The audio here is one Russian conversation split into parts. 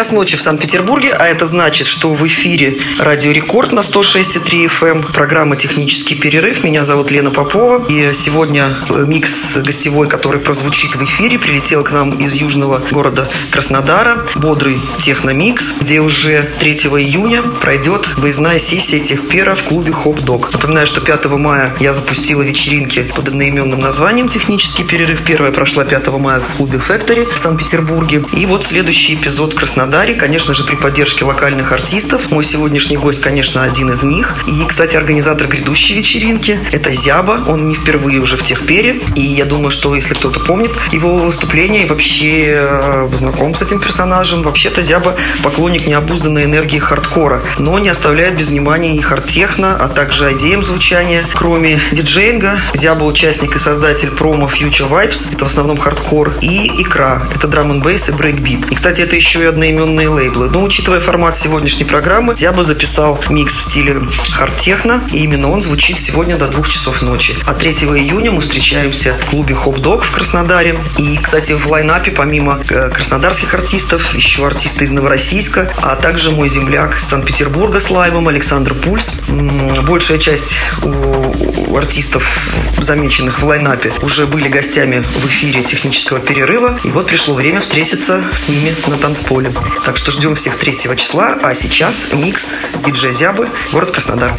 Час ночи в Санкт-Петербурге, а это значит, что в эфире Радио Рекорд на 106,3 FM, эм, программа «Технический перерыв». Меня зовут Лена Попова, и сегодня э, микс гостевой, который прозвучит в эфире, прилетел к нам из южного города Краснодара, бодрый техномикс, где уже 3 июня пройдет выездная сессия техпера в клубе Хоп Дог. Напоминаю, что 5 мая я запустила вечеринки под одноименным названием «Технический перерыв». Первая прошла 5 мая в клубе Factory в Санкт-Петербурге. И вот следующий эпизод в Краснодаре конечно же, при поддержке локальных артистов. Мой сегодняшний гость, конечно, один из них. И, кстати, организатор грядущей вечеринки – это Зяба. Он не впервые уже в Техпере. И я думаю, что если кто-то помнит его выступление и вообще э, знаком с этим персонажем, вообще-то Зяба – поклонник необузданной энергии хардкора, но не оставляет без внимания и хардтехно, а также идеям звучания. Кроме диджеинга, Зяба – участник и создатель промо Future Vibes, это в основном хардкор, и Икра – это драм н и брейкбит. И, кстати, это еще и одноименный одноименные лейблы. Но учитывая формат сегодняшней программы, Зяба записал микс в стиле хард-техно, и именно он звучит сегодня до двух часов ночи. А 3 июня мы встречаемся в клубе Хоп Дог в Краснодаре. И, кстати, в лайнапе помимо э, краснодарских артистов, еще артисты из Новороссийска, а также мой земляк из Санкт-Петербурга с лайвом Александр Пульс. Большая часть у артистов, замеченных в лайнапе, уже были гостями в эфире технического перерыва. И вот пришло время встретиться с ними на танцполе. Так что ждем всех 3 числа. А сейчас микс диджея Зябы, город Краснодар.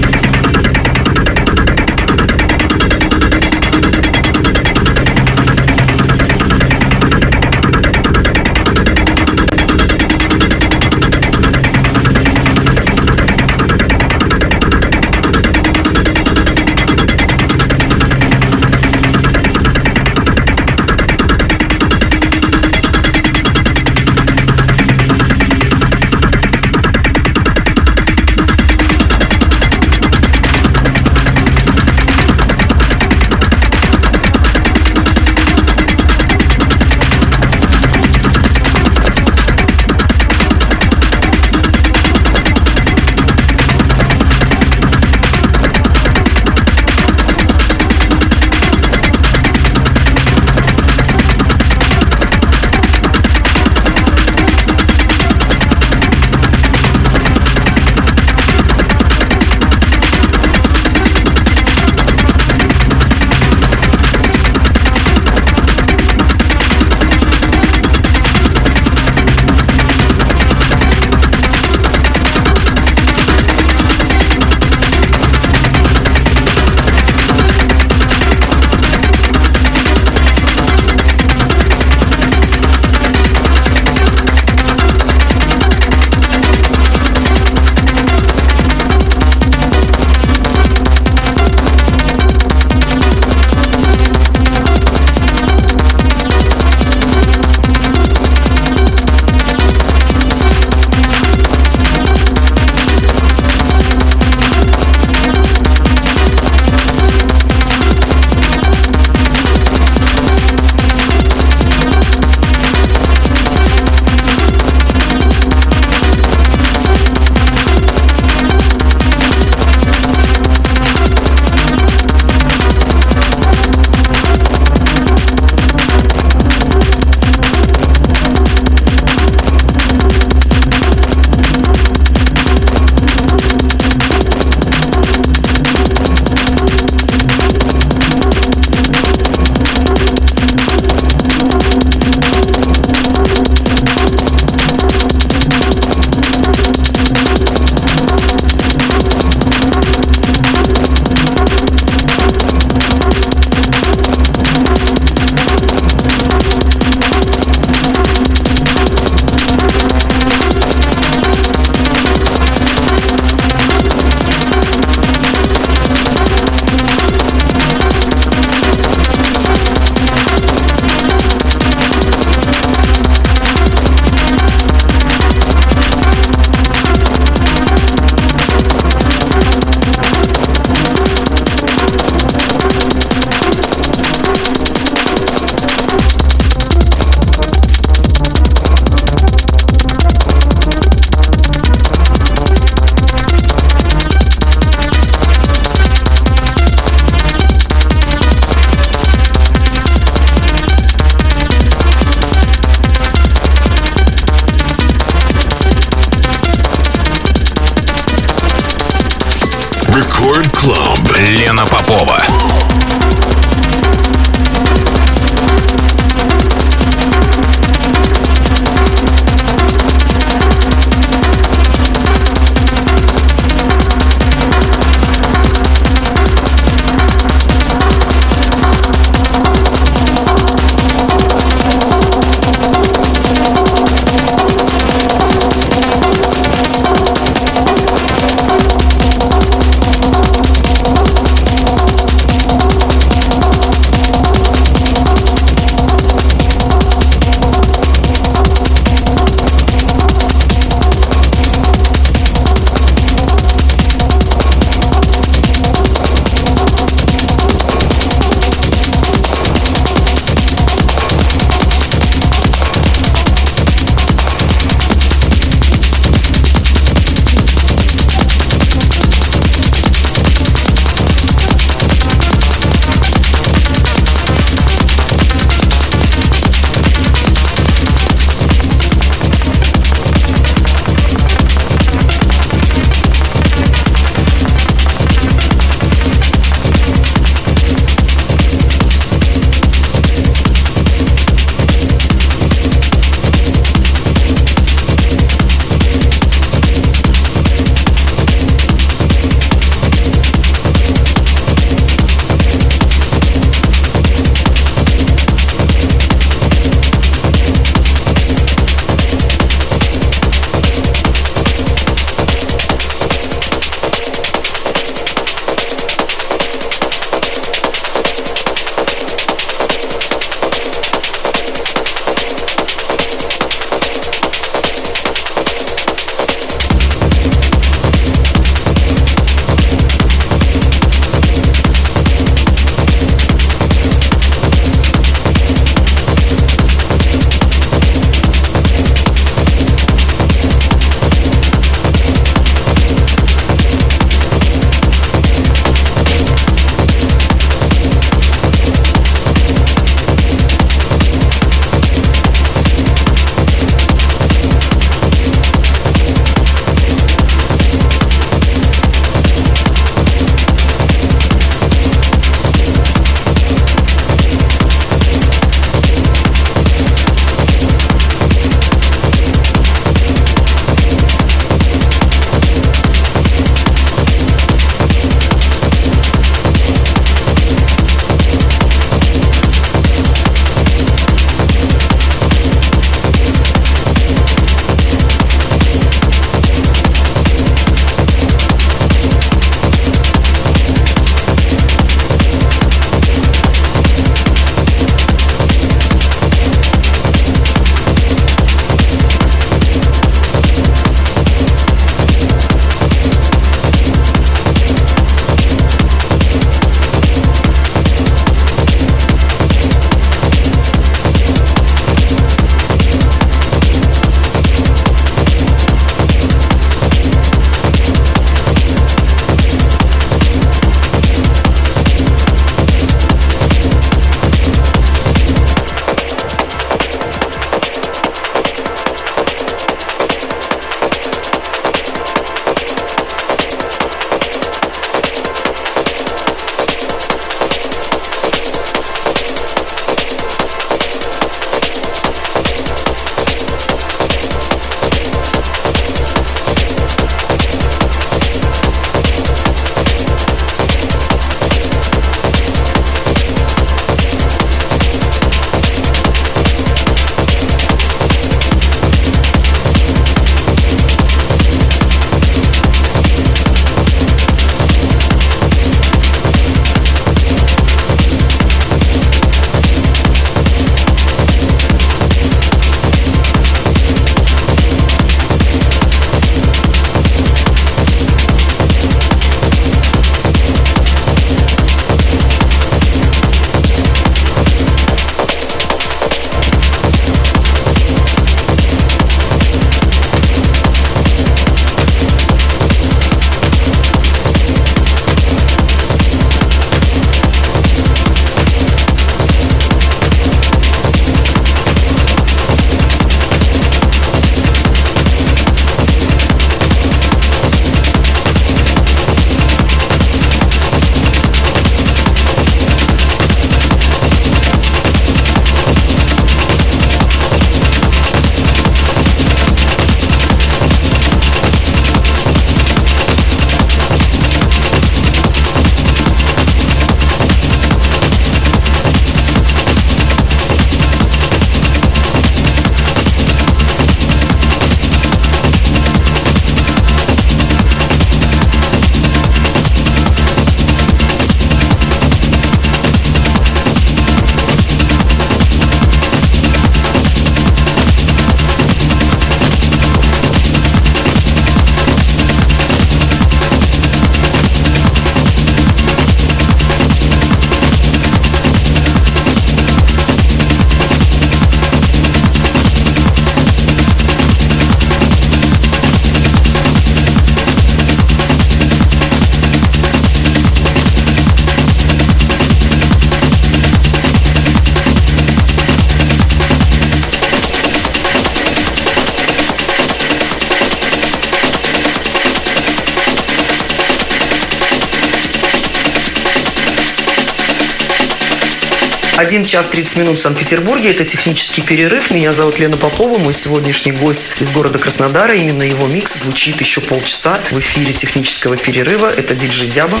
1 час 30 минут в Санкт-Петербурге. Это технический перерыв. Меня зовут Лена Попова, мой сегодняшний гость из города Краснодара. Именно его микс звучит еще полчаса в эфире технического перерыва. Это диджей Зяба.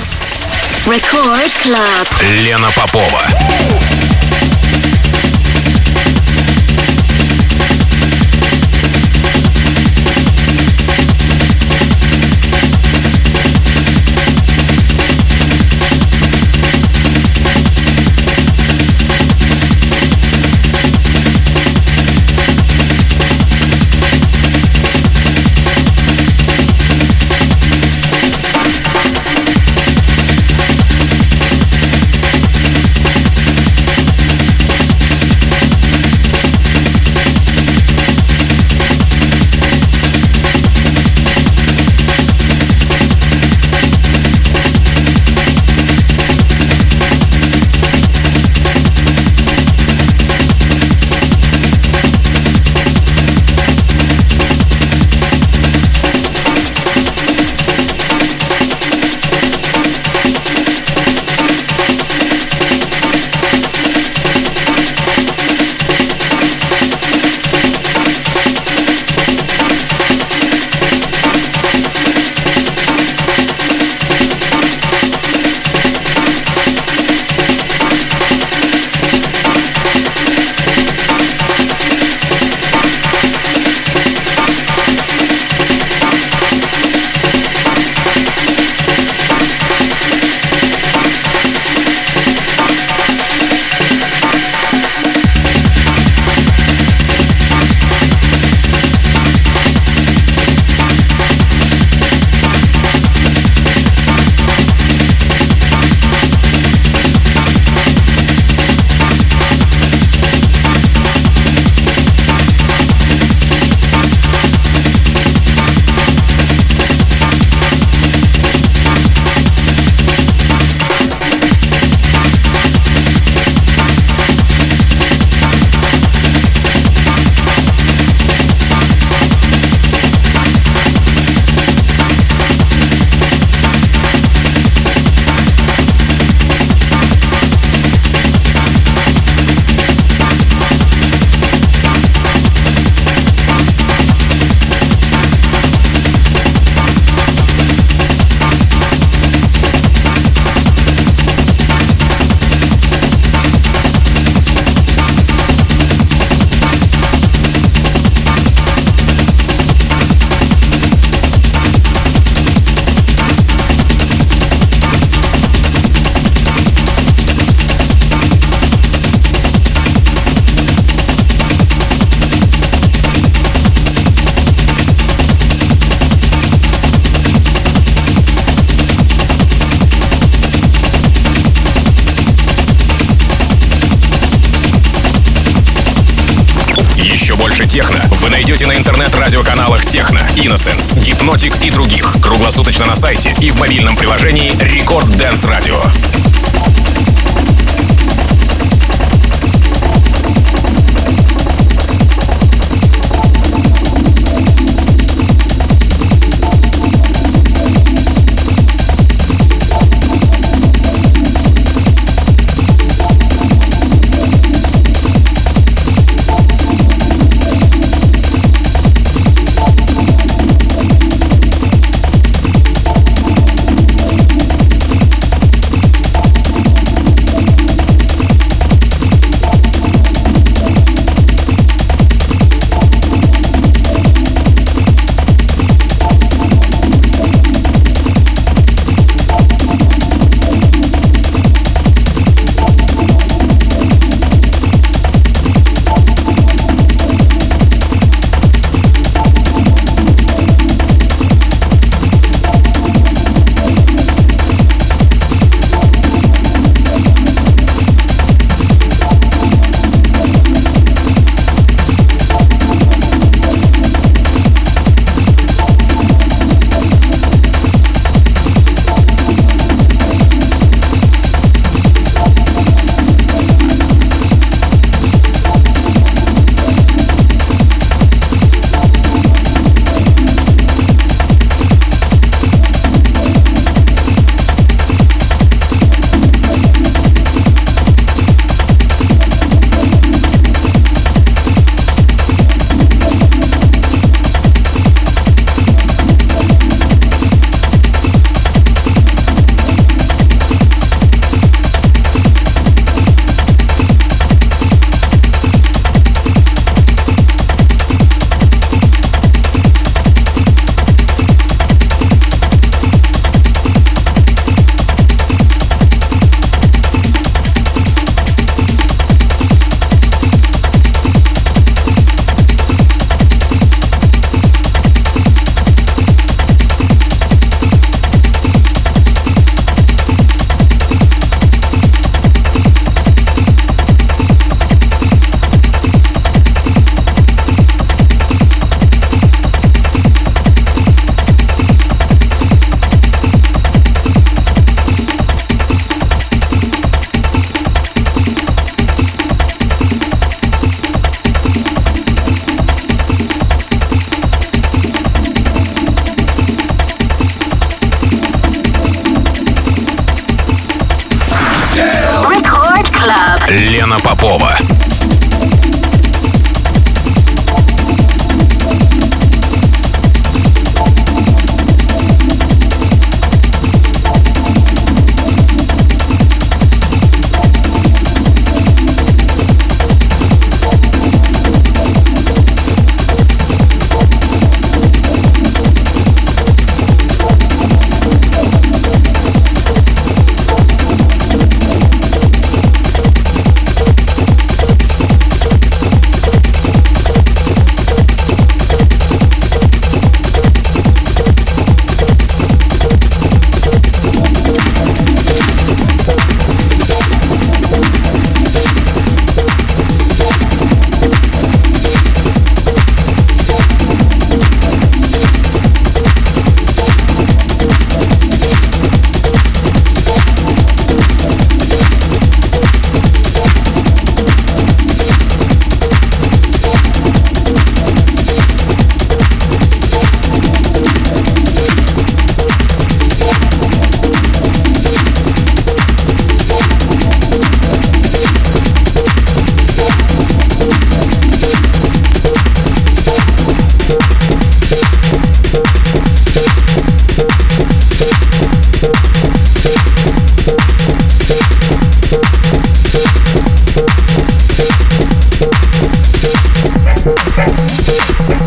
Record Club. Лена Попова. Круглосуточно на сайте и в мобильном приложении Record Dance Radio.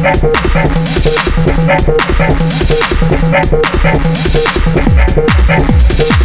Thank you.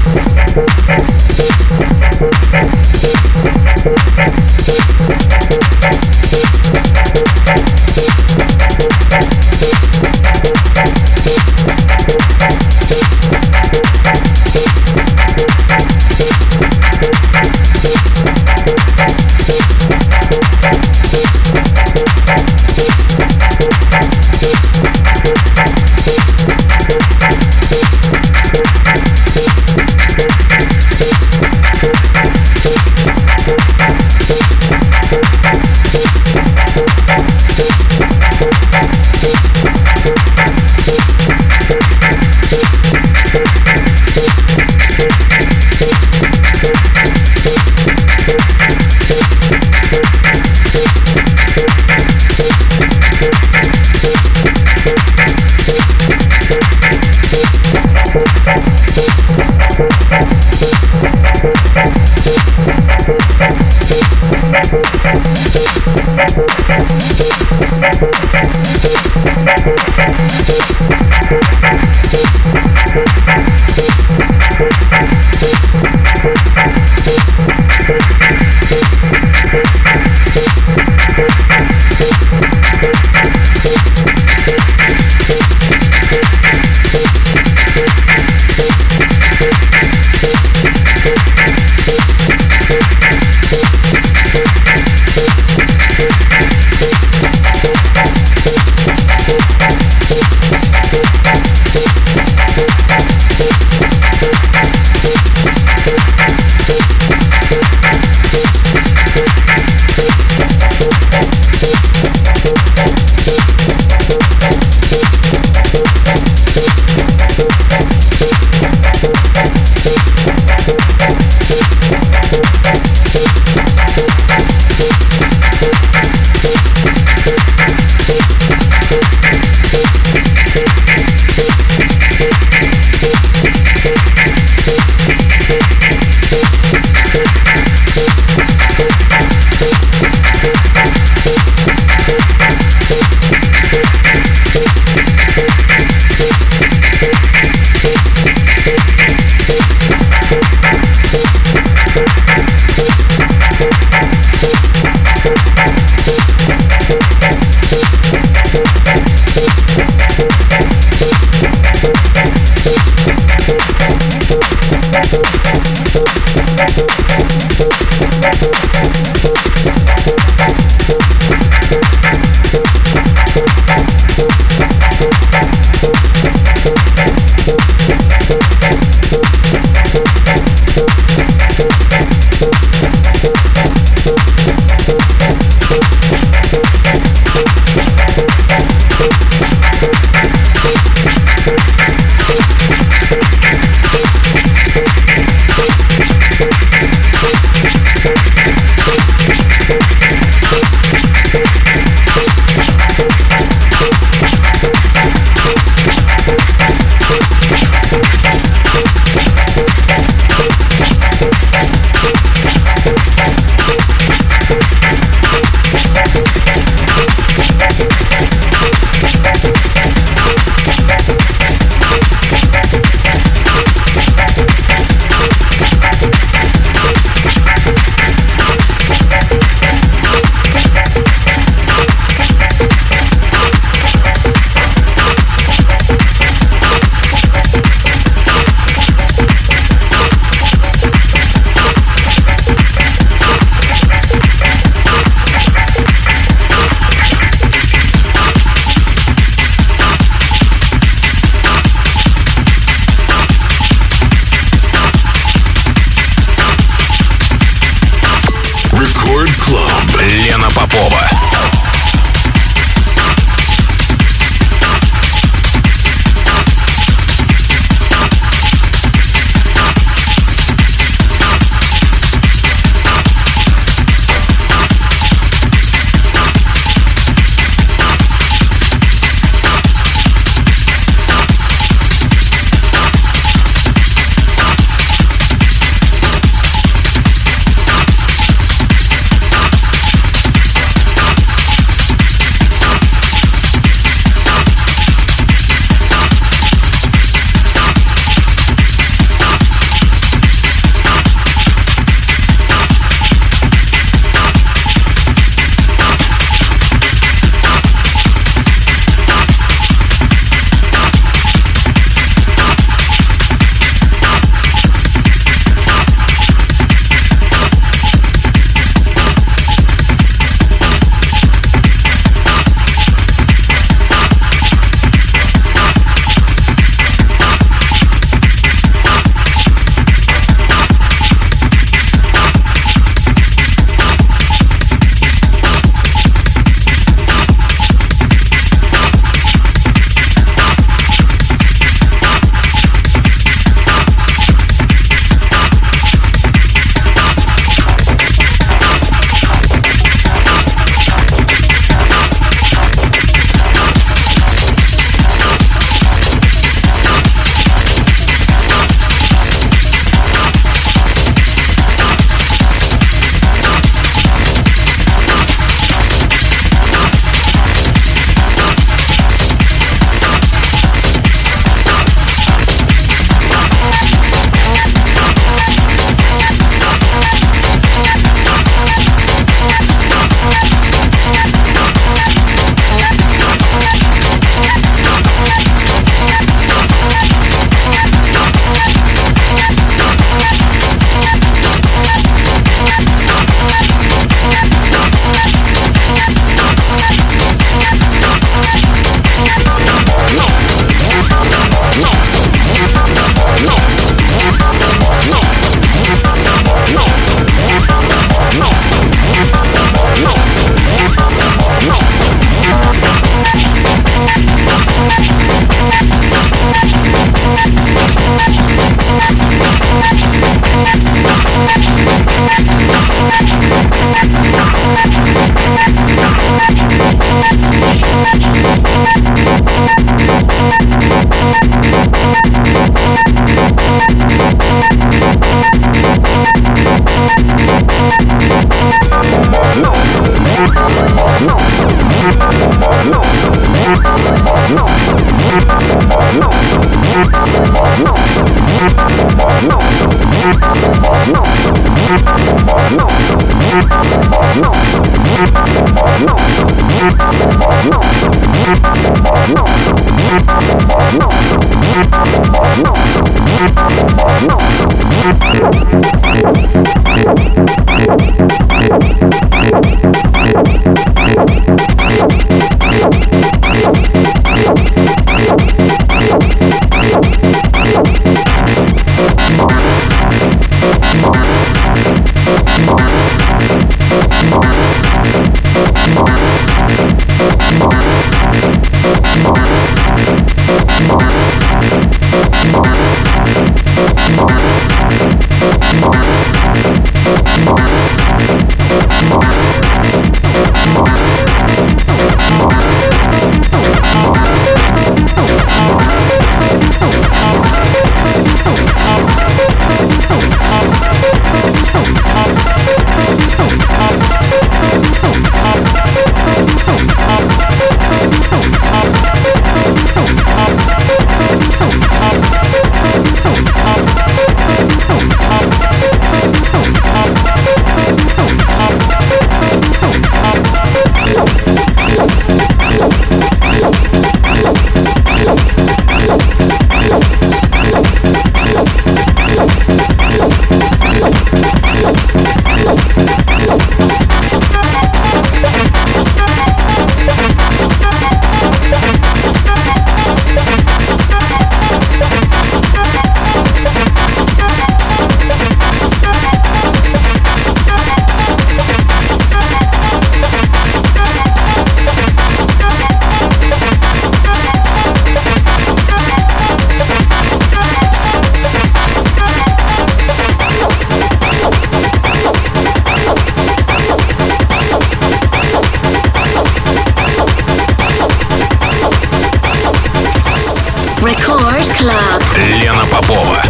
Лена Попова.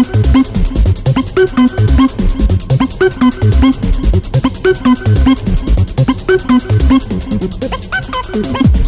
Thank you.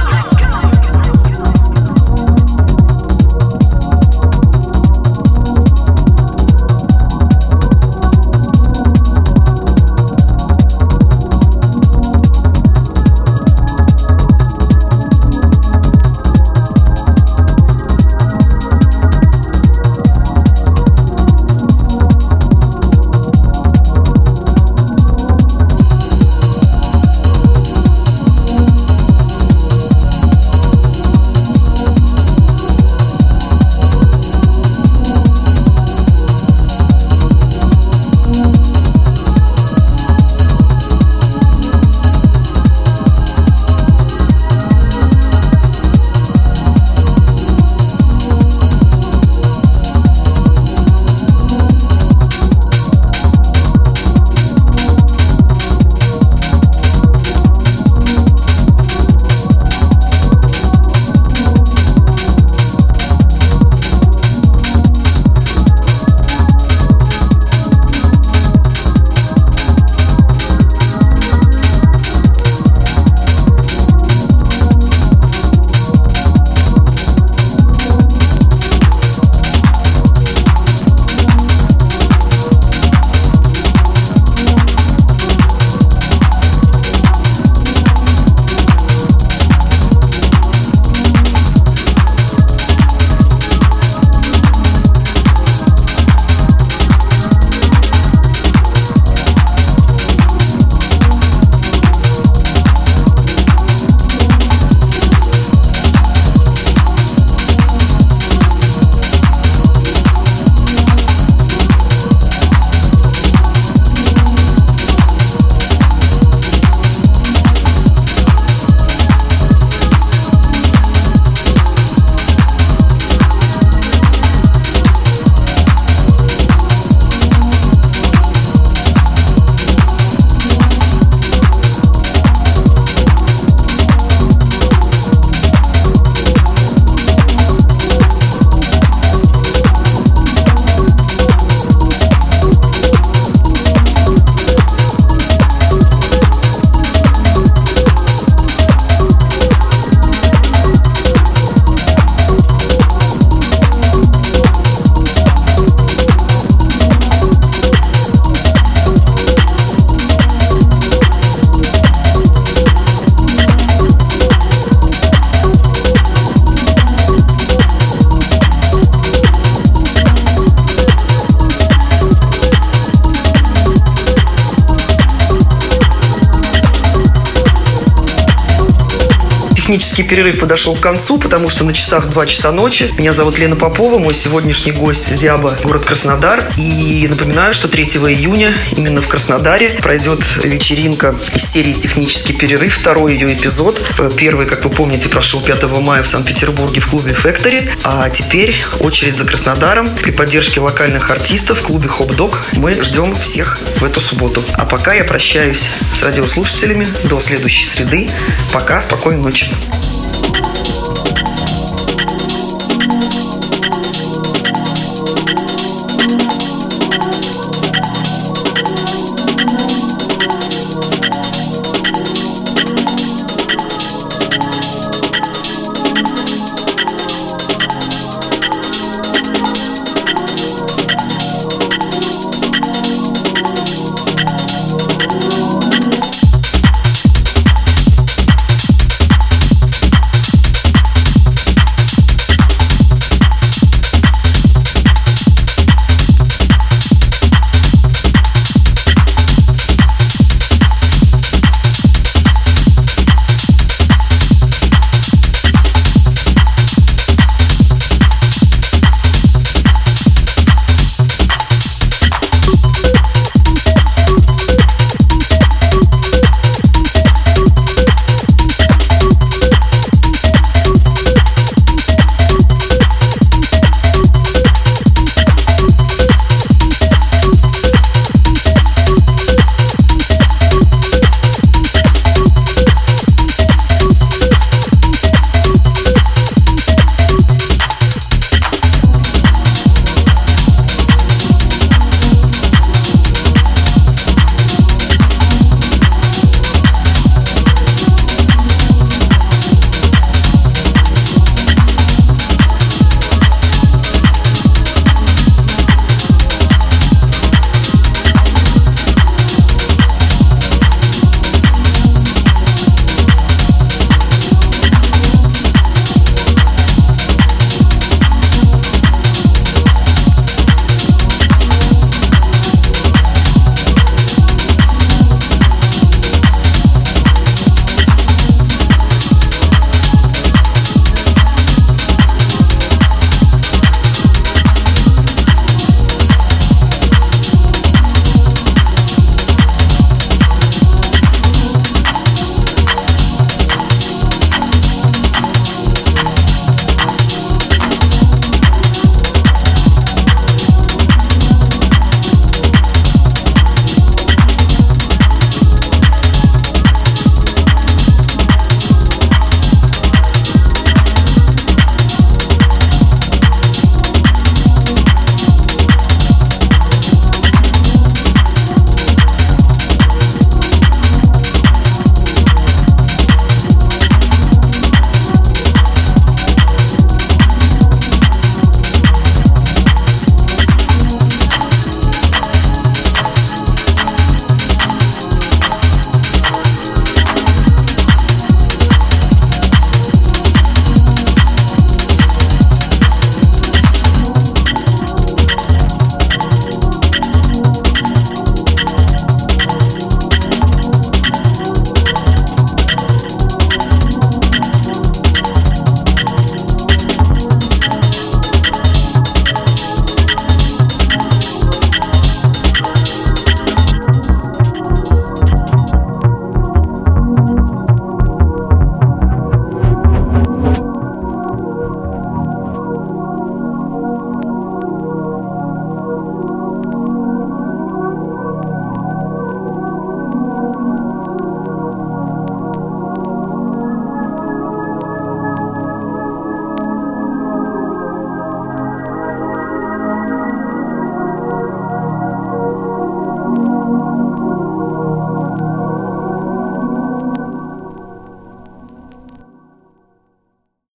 Перерыв подошел к концу, потому что на часах 2 часа ночи. Меня зовут Лена Попова, мой сегодняшний гость Зяба, город Краснодар. И напоминаю, что 3 июня именно в Краснодаре пройдет вечеринка из серии «Технический перерыв», второй ее эпизод. Первый, как вы помните, прошел 5 мая в Санкт-Петербурге в клубе Factory. А теперь очередь за Краснодаром. При поддержке локальных артистов в клубе Хоп Дог мы ждем всех в эту субботу. А пока я прощаюсь с радиослушателями до следующей среды. Пока, спокойной ночи.